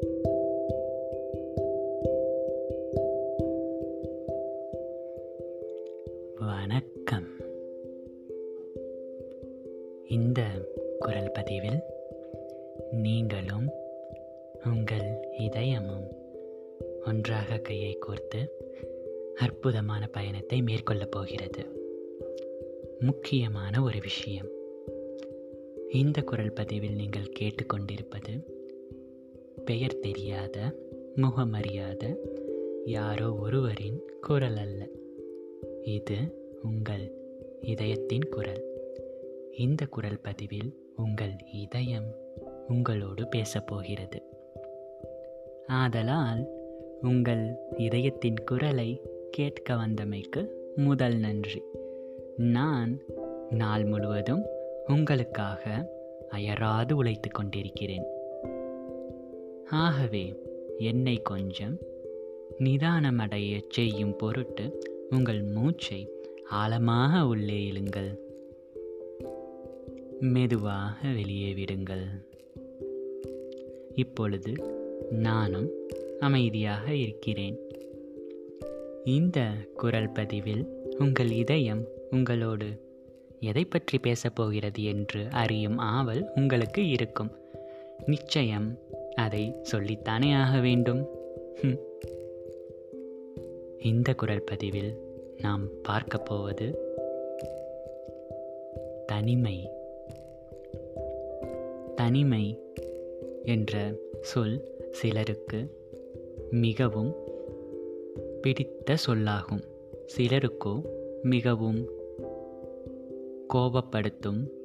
வணக்கம். இந்த குரல் பதிவில் நீங்களும் உங்கள் இதயமும் ஒன்றாக கையை கோர்த்து அற்புதமான பயணத்தை மேற்கொள்ளப் போகிறது. முக்கியமான ஒரு விஷயம். இந்த குரல் பதிவில் நீங்கள் கேட்டுக்கொண்டிருப்பது பெயர் தெரியாத முகமறியாத யாரோ ஒருவரின் குரல் அல்ல. இது உங்கள் இதயத்தின் குரல். இந்த குரல் பதிவில் உங்கள் இதயம் உங்களோடு பேசப்போகிறது ஆதலால் உங்கள் இதயத்தின் குரலை கேட்க வந்தமைக்கு முதல் நன்றி. நான் நாள் முழுவதும் உங்களுக்காக அயராது உழைத்து கொண்டிருக்கிறேன். ஆகவே என்னை கொஞ்சம் நிதானமடைய செய்யும் பொருட்டு உங்கள் மூச்சை ஆழமாக உள்ளே இழுங்கள். மெதுவாக வெளியே விடுங்கள். இப்பொழுது நானும் அமைதியாக இருக்கிறேன். இந்த குரல் பதிவில் உங்கள் இதயம் உங்களோடு எதை பற்றி பேசப்போகிறது என்று அறியும் ஆவல் உங்களுக்கு இருக்கும். நிச்சயம் அதை சொல்லித்தானே ஆக வேண்டும்? இந்த குரல் பதிவில் நாம் பார்க்க போவது தனிமை. தனிமை என்ற சொல் சிலருக்கு மிகவும் பிடித்த சொல்லாகும். சிலருக்கோ மிகவும் கோபப்படுத்தும்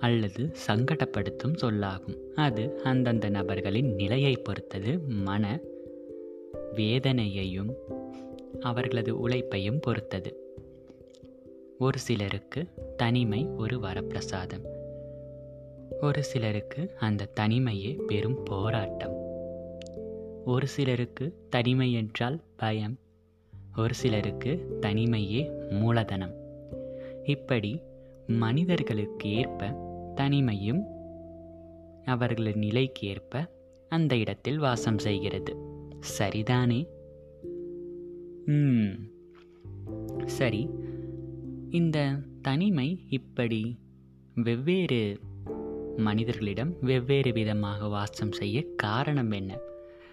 அல்லது சங்கடப்படுத்தும் சொல்லாகும். அது அந்தந்த நபர்களின் நிலையை பொறுத்தது. மன வேதனையையும் அவர்களது உழைப்பையும் பொறுத்தது. ஒரு சிலருக்கு தனிமை ஒரு வரப்பிரசாதம். ஒரு சிலருக்கு அந்த தனிமையே பெரும் போராட்டம். ஒரு சிலருக்கு தனிமை என்றால் பயம். ஒரு சிலருக்கு தனிமையே மூலதனம். இப்படி மனிதர்களுக்கு ஏற்ப தனிமையும் அவர்களின் நிலைக்கு ஏற்ப அந்த இடத்தில் வாசம் செய்கிறது. சரிதானே? சரி. இந்த தனிமை இப்படி வெவ்வேறு மனிதர்களிடம் வெவ்வேறு விதமாக வாசம் செய்ய காரணம் என்ன?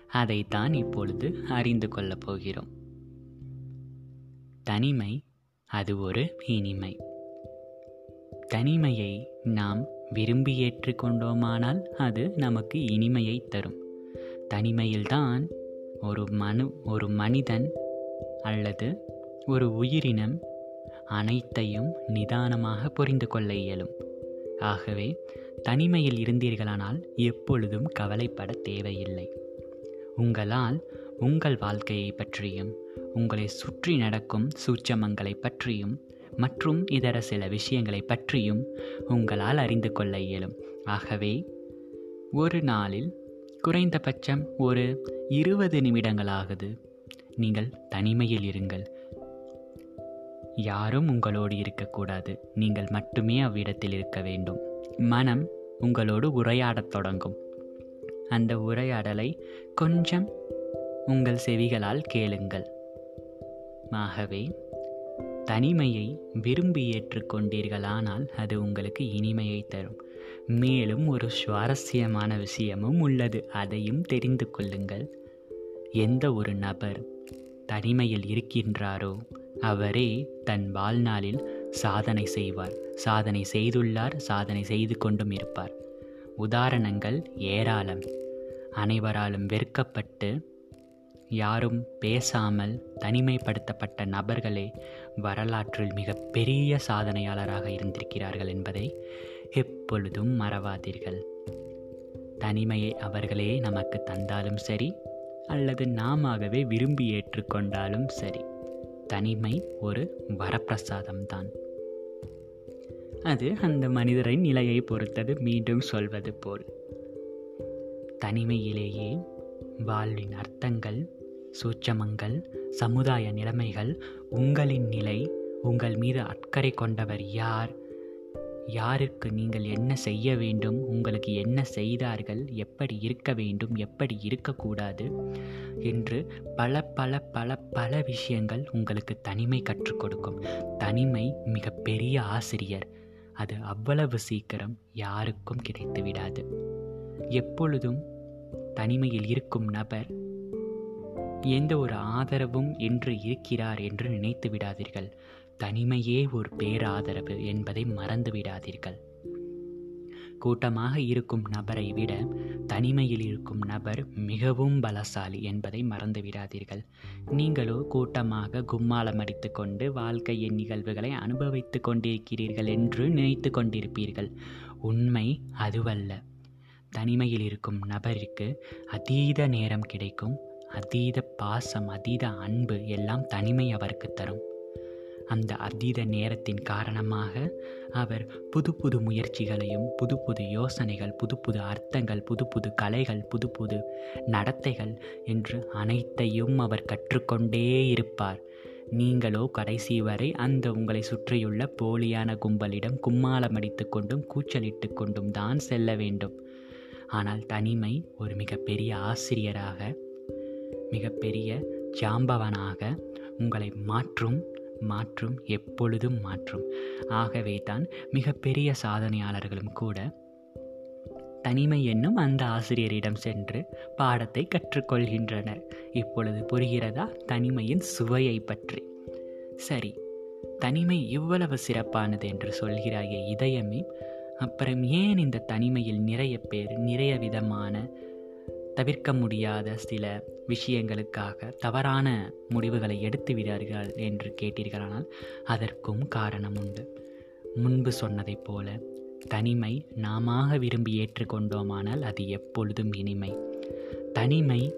அதைத்தான் இப்பொழுது அறிந்து கொள்ளப் போகிறோம். தனிமை அது ஒரு இனிமை. தனிமையை நாம் விரும்பி ஏற்றுக்கொண்டோமானால் அது நமக்கு இனிமையை தரும். தனிமையில்தான் ஒரு மனு ஒரு மனிதன் அல்லது ஒரு உயிரினம் அனைத்தையும் நிதானமாக புரிந்து கொள்ள இயலும். ஆகவே தனிமையில் இருந்தீர்களானால் எப்பொழுதும் கவலைப்பட தேவையில்லை. உங்களால் உங்கள் வாழ்க்கையை பற்றியும் உங்களை சுற்றி நடக்கும் சூட்சமங்களை பற்றியும் மற்றும் இதர சில விஷயங்களை பற்றியும் உங்களால் அறிந்து கொள்ள இயலும். ஆகவே ஒரு நாளில் குறைந்தபட்சம் ஒரு இருபது நிமிடங்களாகுது நீங்கள் தனிமையில் இருங்கள். யாரும் உங்களோடு இருக்கக்கூடாது. நீங்கள் மட்டுமே அவ்விடத்தில் இருக்க வேண்டும். மனம் உங்களோடு உரையாடத் தொடங்கும். அந்த உரையாடலை கொஞ்சம் உங்கள் செவிகளால் கேளுங்கள். ஆகவே தனிமையை விரும்பி ஏற்றுக்கொண்டீர்களானால் அது உங்களுக்கு இனிமையை தரும். மேலும் ஒரு சுவாரஸ்யமான விஷயமும் உள்ளது. அதையும் தெரிந்து கொள்ளுங்கள். எந்த ஒரு நபர் தனிமையில் இருக்கின்றாரோ அவரே தன் வாழ்நாளில் சாதனை செய்வார். சாதனை செய்துள்ளார் சாதனை செய்து கொண்டும் இருப்பார். உதாரணங்கள் ஏராளம். அனைவராலும் வெறுக்கப்பட்டு யாரும் பேசாமல் தனிமைப்படுத்தப்பட்ட நபர்களே வரலாற்றில் மிக பெரிய சாதனையாளராக இருந்திருக்கிறார்கள் என்பதை எப்பொழுதும் மறவாதீர்கள். தனிமையை அவர்களே நமக்கு தந்தாலும் சரி அல்லது நாமவே விரும்பி ஏற்றுக்கொண்டாலும் சரி தனிமை ஒரு வரப்பிரசாதம்தான். அது அந்த மனிதரின் நிலையை பொறுத்தது மீண்டும் சொல்வது போல். தனிமையிலேயே வாழ்வின் அர்த்தங்கள் சூட்சமங்கள் சமுதாய நிலைமைகள் உங்களின் நிலை உங்கள் மீது அக்கறை கொண்டவர் யார்? யாருக்கு நீங்கள் என்ன செய்ய வேண்டும்? உங்களுக்கு என்ன செய்தார்கள்? எப்படி இருக்க வேண்டும்? எப்படி இருக்கக்கூடாது? என்று பல பல பல பல விஷயங்கள் உங்களுக்கு தனிமை கற்றுக் கொடுக்கும். தனிமை மிகப்பெரிய ஆசிரியர். அது அவ்வளவு சீக்கிரம் யாருக்கும் கிடைத்து விடாது எப்பொழுதும் தனிமையில் இருக்கும் நபர் எந்த ஒரு ஆதரவும் என்று இருக்கிறார் என்று நினைத்து விடாதீர்கள். தனிமையே ஒரு பேராதரவு என்பதை மறந்து விடாதீர்கள். கூட்டமாக இருக்கும் நபரை விட தனிமையில் இருக்கும் நபர் மிகவும் பலசாலி என்பதை மறந்து விடாதீர்கள். நீங்களோ கூட்டமாக கும்மாலம் அடித்து கொண்டு வாழ்க்கையின் நிகழ்வுகளை அனுபவித்து கொண்டிருக்கிறீர்கள் என்று நினைத்து கொண்டிருப்பீர்கள். உண்மை அதுவல்ல. தனிமையில் இருக்கும் நபருக்கு அதீத நேரம் கிடைக்கும். அதீத பாசம் அதீத அன்பு எல்லாம் தனிமை அவருக்கு தரும். அந்த அதீத நேரத்தின் காரணமாக அவர் புது புது முயற்சிகளையும் புது புது யோசனைகள் புது புது அர்த்தங்கள் புது புது கலைகள் புது புது நடத்தைகள் என்று அனைத்தையும் அவர் கற்றுக்கொண்டே இருப்பார். நீங்களோ கடைசி வரை அந்த உங்களை சுற்றியுள்ள போலியான கும்பலிடம் கும்மாலம் அடித்து கொண்டும் கூச்சலிட்டு கொண்டும் தான் செல்ல வேண்டும். ஆனால் தனிமை ஒரு மிகப்பெரிய ஆசிரியராக மிகப்பெரிய ஜாம்பவனாக உங்களை மாற்றும் மாற்றும் எப்பொழுதும் மாற்றும். ஆகவே தான் மிகப்பெரிய சாதனையாளர்களும் கூட தனிமை என்னும் அந்த ஆசிரியரிடம் சென்று பாடத்தை கற்றுக்கொள்கின்றனர். இப்பொழுது புரிகிறதா? தனிமையின் சுவையை பற்றி. சரி தனிமை இவ்வளவு சிறப்பானது என்று சொல்கிறாயே இதயமே. அப்புறம் ஏன் இந்த தனிமையில் நிறைய பேர் நிறைய விதமான தவிர்க்க முடியாத சில விஷயங்களுக்காக தவறான முடிவுகளை எடுத்து விடார்கள் என்று கேட்டீர்களானால் அதற்கும் காரணம் உண்டு முன்பு சொன்னதைப் போல தனிமை நாம விரும்பி ஏற்றுக்கொண்டோமானால் அது எப்பொழுதும் இனிமை. தனிமை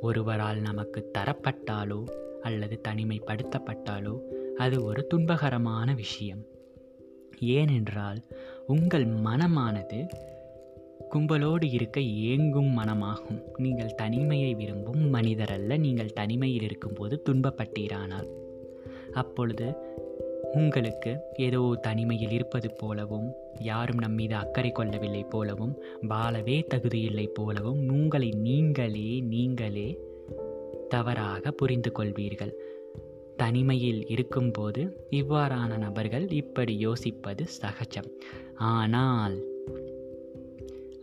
ஒருவரால் நமக்கு தரப்பட்டாலோ அல்லது தனிமைப்படுத்தப்பட்டாலோ அது ஒரு துன்பகரமான விஷயம். ஏனென்றால் உங்கள் மனமானது கும்பலோடு இருக்க ஏங்கும் மனமாகும். நீங்கள் தனிமையை விரும்பும் மனிதர் அல்ல. நீங்கள் தனிமையில் இருக்கும்போது துன்பப்பட்டீரானால். அப்பொழுது உங்களுக்கு ஏதோ தனிமையில் இருப்பது போலவும் யாரும் நம் மீது அக்கறை கொள்ளவில்லை போலவும் வாழவே தகுதியில்லை போலவும் உங்களை நீங்களே நீங்களே தவறாக புரிந்து கொள்வீர்கள். தனிமையில் இருக்கும்போது இவ்வாறான நபர்கள் இப்படி யோசிப்பது சகஜம். ஆனால்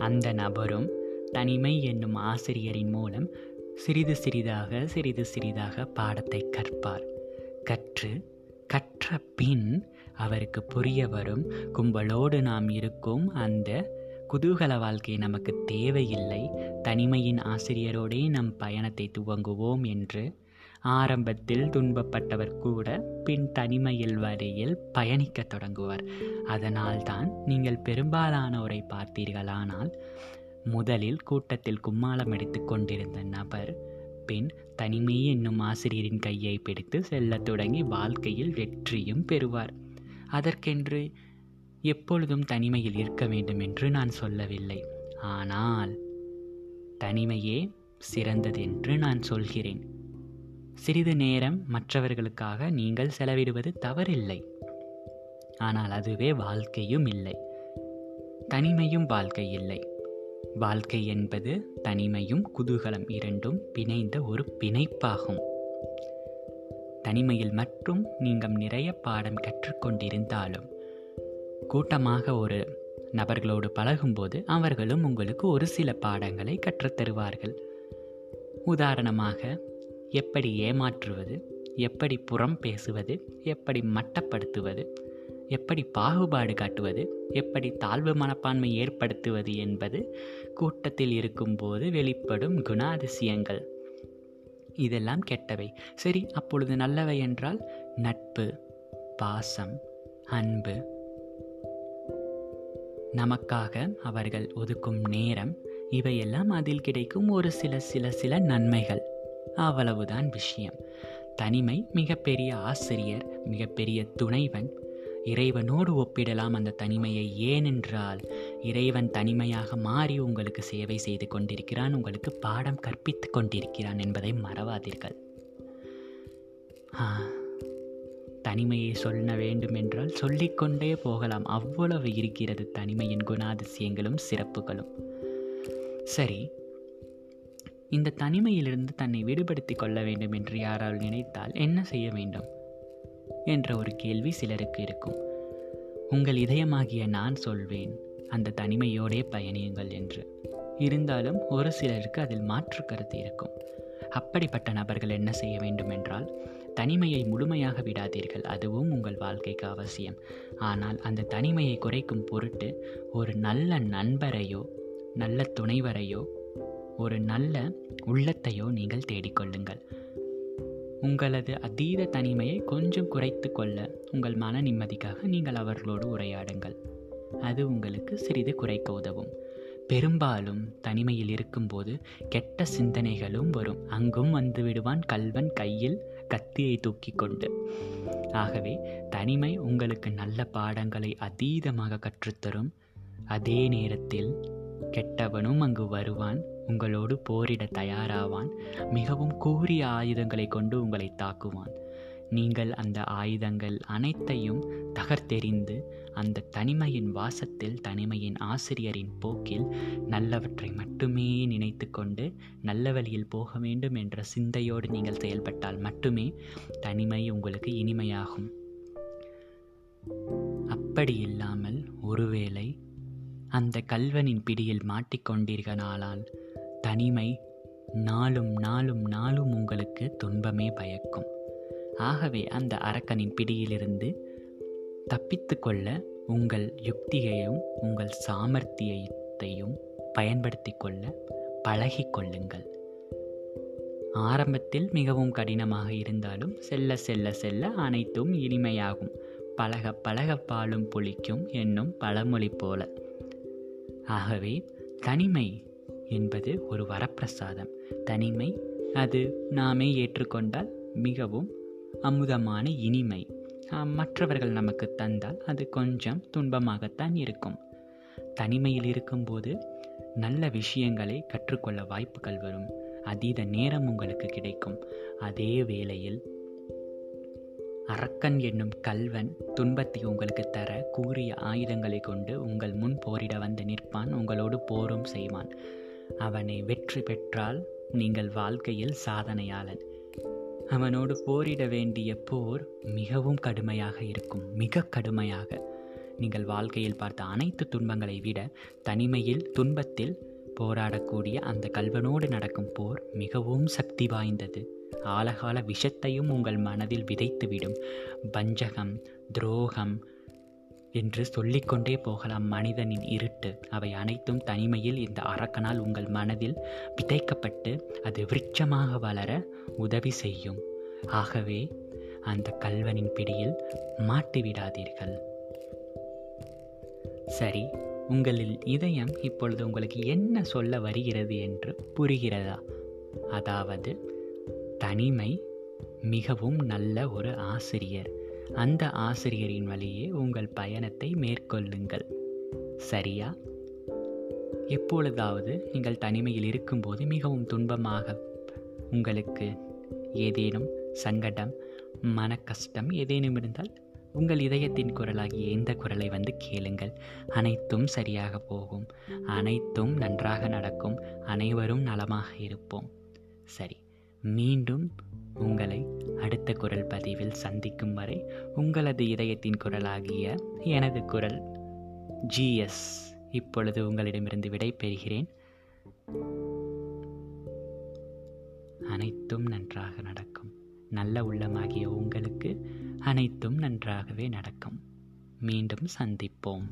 அந்த நபரும் தனிமை என்னும் ஆசிரியரின் மூலம் சிறிது சிறிதாக சிறிது சிறிதாக பாடத்தை கற்பார். கற்று கற்ற பின் அவருக்கு புரிய வரும் கும்பலோடு நாம் இருக்கும் அந்த குதூகல வாழ்க்கை நமக்கு தேவையில்லை. தனிமையின் ஆசிரியரோடே நம் பயணத்தை துவங்குவோம் என்று ஆரம்பத்தில் துன்பப்பட்டவர் கூட பின் தனிமையில் வரையில் பயணிக்க தொடங்குவார். அதனால்தான் நீங்கள் பெரும்பாலானோரை பார்த்தீர்களானால் முதலில் கூட்டத்தில் கும்மாளம் எடுத்து கொண்டிருந்த நபர் பின் தனிமை என்னும் ஆசிரியரின் கையை பிடித்து செல்லத் தொடங்கி வாழ்க்கையில் வெற்றியும் பெறுவார். அதற்கென்று எப்பொழுதும் தனிமையில் இருக்க வேண்டும் என்று நான் சொல்லவில்லை. ஆனால் தனிமையே சிறந்தது என்று நான் சொல்கிறேன். சிறிது நேரம் மற்றவர்களுக்காக நீங்கள் செலவிடுவது தவறில்லை. ஆனால் அதுவே வாழ்க்கையும் இல்லை. தனிமையும் வாழ்க்கை இல்லை. வாழ்க்கை என்பது தனிமையும் குதூகலம் இரண்டும் பிணைந்த ஒரு பிணைப்பாகும். தனிமையில் மட்டும் நீங்கள் நிறைய பாடம் கற்றுக்கொண்டிருந்தாலும் கூட்டமாக ஒரு நபர்களோடு பழகும்போது அவர்களும் உங்களுக்கு ஒரு சில பாடங்களை கற்றுத்தருவார்கள். உதாரணமாக எப்படி ஏமாற்றுவது எப்படி புறம் பேசுவது எப்படி மட்டப்படுத்துவது எப்படி பாகுபாடு காட்டுவது எப்படி தாழ்வு மனப்பான்மை ஏற்படுத்துவது என்பது கூட்டத்தில் இருக்கும்போது வெளிப்படும் குணாதிசயங்கள். இதெல்லாம் கெட்டவை. சரி அப்பொழுது நல்லவை என்றால் நட்பு பாசம் அன்பு. நமக்காக அவர்கள் ஒதுக்கும் நேரம் இவையெல்லாம் அதில் கிடைக்கும் ஒரு சில சில சில நன்மைகள். அவ்வளவுதான் விஷயம். தனிமை மிகப்பெரிய ஆசிரியர் மிகப்பெரிய துணைவன். இறைவனோடு ஒப்பிடலாம் அந்த தனிமையை ஏனென்றால் இறைவன் தனிமையாக மாறி உங்களுக்கு சேவை செய்து கொண்டிருக்கிறான் உங்களுக்கு பாடம் கற்பித்து கொண்டிருக்கிறான் என்பதை மறவாதீர்கள். தனிமையை சொல்ல வேண்டும் என்றால் சொல்லிக்கொண்டே போகலாம். அவ்வளவு இருக்கிறது தனிமையின் குணாதிசயங்களும் சிறப்புகளும். சரி இந்த தனிமையிலிருந்து தன்னை விடுபடுத்திக் கொள்ள வேண்டும் என்று யாரால் நினைத்தால் என்ன செய்ய வேண்டும்? என்ற ஒரு கேள்வி சிலருக்கு இருக்கும். உங்கள் இதயமாகிய நான் சொல்வேன் அந்த தனிமையோடே பயணியுங்கள் என்று. இருந்தாலும் ஒரு சிலருக்கு அதில் மாற்று கருத்து இருக்கும். அப்படிப்பட்ட நபர்கள் என்ன செய்ய வேண்டும் என்றால் தனிமையை முழுமையாக விடாதீர்கள் அதுவும் உங்கள் வாழ்க்கைக்கு அவசியம். ஆனால் அந்த தனிமையை குறைக்கும் பொருட்டு ஒரு நல்ல நண்பரையோ நல்ல துணைவரையோ ஒரு நல்ல உள்ளத்தையோ நீங்கள் தேடிக்கொள்ளுங்கள். உங்களது அதீத தனிமையை கொஞ்சம் குறைத்து கொள்ள உங்கள் மன நிம்மதிக்காக நீங்கள் அவர்களோடு உரையாடுங்கள். அது உங்களுக்கு சிறிது குறைக்க உதவும். பெரும்பாலும் தனிமையில் இருக்கும்போது கெட்ட சிந்தனைகளும் வரும். அங்கும் வந்து விடுவான் கல்வன் கையில் கத்தியை தூக்கி கொண்டு. ஆகவே தனிமை உங்களுக்கு நல்ல பாடங்களை அதீதமாக கற்றுத்தரும். அதே நேரத்தில் கெட்டவனும் அங்கு வருவான். உங்களோடு போரிட தயாராவான். மிகவும் கூறிய ஆயுதங்களை கொண்டு உங்களை தாக்குவான். நீங்கள் அந்த ஆயுதங்கள் அனைத்தையும் தகர்த்தெறிந்து அந்த தனிமையின் வாசத்தில் தனிமையின் ஆசிரியரின் போக்கில் நல்லவற்றை மட்டுமே நினைத்து கொண்டு நல்ல வழியில் போக வேண்டும் என்ற சிந்தையோடு நீங்கள் செயல்பட்டால் மட்டுமே தனிமை உங்களுக்கு இனிமையாகும். அப்படி இல்லாமல் ஒருவேளை அந்த கல்வனின் பிடியில் மாட்டிக்கொண்டீர்களானால் தனிமை நாளும் நாளும் நாளும் உங்களுக்கு துன்பமே பயக்கும். ஆகவே அந்த அரக்கனின் பிடியிலிருந்து தப்பித்து கொள்ள உங்கள் யுக்தியையும் உங்கள் சாமர்த்தியத்தையும் பயன்படுத்தி கொள்ள பழகிக்கொள்ளுங்கள் ஆரம்பத்தில் மிகவும் கடினமாக இருந்தாலும் செல்ல செல்ல செல்ல அனைத்தும் இனிமையாகும். பழக பழக பாலும் புளிக்கும் என்னும் பழமொழி போல. ஆகவே தனிமை என்பது ஒரு வரப்பிரசாதம். தனிமை அது நாமே ஏற்றுக்கொண்டால் மிகவும் அமுதமான இனிமை. மற்றவர்கள் நமக்கு தந்தால் அது கொஞ்சம் துன்பமாகத்தான் இருக்கும். தனிமையில் இருக்கும்போது நல்ல விஷயங்களை கற்றுக்கொள்ள வாய்ப்புகள் வரும். அதீத நேரம் உங்களுக்கு கிடைக்கும். அதே வேளையில் அரக்கன் என்னும் கல்வன் துன்பத்தை உங்களுக்கு தர கூறிய ஆயுதங்களை கொண்டு உங்கள் முன் போரிட வந்து நிற்பான். உங்களோடு போரும் செய்வான். அவனை வெற்றி பெற்றால் நீங்கள் வாழ்க்கையில் சாதனையாளன். அவனோடு போரிட வேண்டிய போர் மிகவும் கடுமையாக இருக்கும் மிக கடுமையாக. நீங்கள் வாழ்க்கையில் பார்த்த அனைத்து துன்பங்களை விட தனிமையில் துன்பத்தில் போராடக்கூடிய அந்த கல்வனோடு நடக்கும் போர் மிகவும் சக்தி வாய்ந்தது. ஆழகால விஷத்தையும் உங்கள் மனதில் விதைத்துவிடும். வஞ்சகம் துரோகம் என்று சொல்லிக்கொண்டே போகலாம் மனிதனின் இருட்டு. அவை அனைத்தும் தனிமையில் இந்த அரக்கனால் உங்கள் மனதில் விதைக்கப்பட்டு அது விருட்சமாக வளர உதவி செய்யும். ஆகவே அந்த கல்வனின் பிடியில் மாட்டிவிடாதீர்கள். சரி உங்களில் இதயம் இப்பொழுது உங்களுக்கு என்ன சொல்ல வருகிறது என்று புரிகிறதா? அதாவது தனிமை மிகவும் நல்ல ஒரு ஆசிரியர். அந்த ஆசிரியரின் வழியே உங்கள் பயணத்தை மேற்கொள்ளுங்கள். சரியா? எப்பொழுதாவது நீங்கள் தனிமையில் இருக்கும்போது மிகவும் துன்பமாக உங்களுக்கு ஏதேனும் சங்கடம் மன கஷ்டம் ஏதேனும் இருந்தால் உங்கள் இதயத்தின் குரலாகிய எந்த குரலை வந்து கேளுங்கள். அனைத்தும் சரியாக போகும். அனைத்தும் நன்றாக நடக்கும். அனைவரும் நலமாக இருப்போம். சரி மீண்டும் உங்களை அடுத்த குரல் பதிவில் சந்திக்கும் வரை உங்களது இதயத்தின் குரலாகிய எனது குரல் ஜிஎஸ் இப்பொழுது உங்களிடமிருந்து விடை பெறுகிறேன். அனைத்தும் நன்றாக நடக்கும். நல்ல உள்ளமாகிய உங்களுக்கு அனைத்தும் நன்றாகவே நடக்கும். மீண்டும் சந்திப்போம்.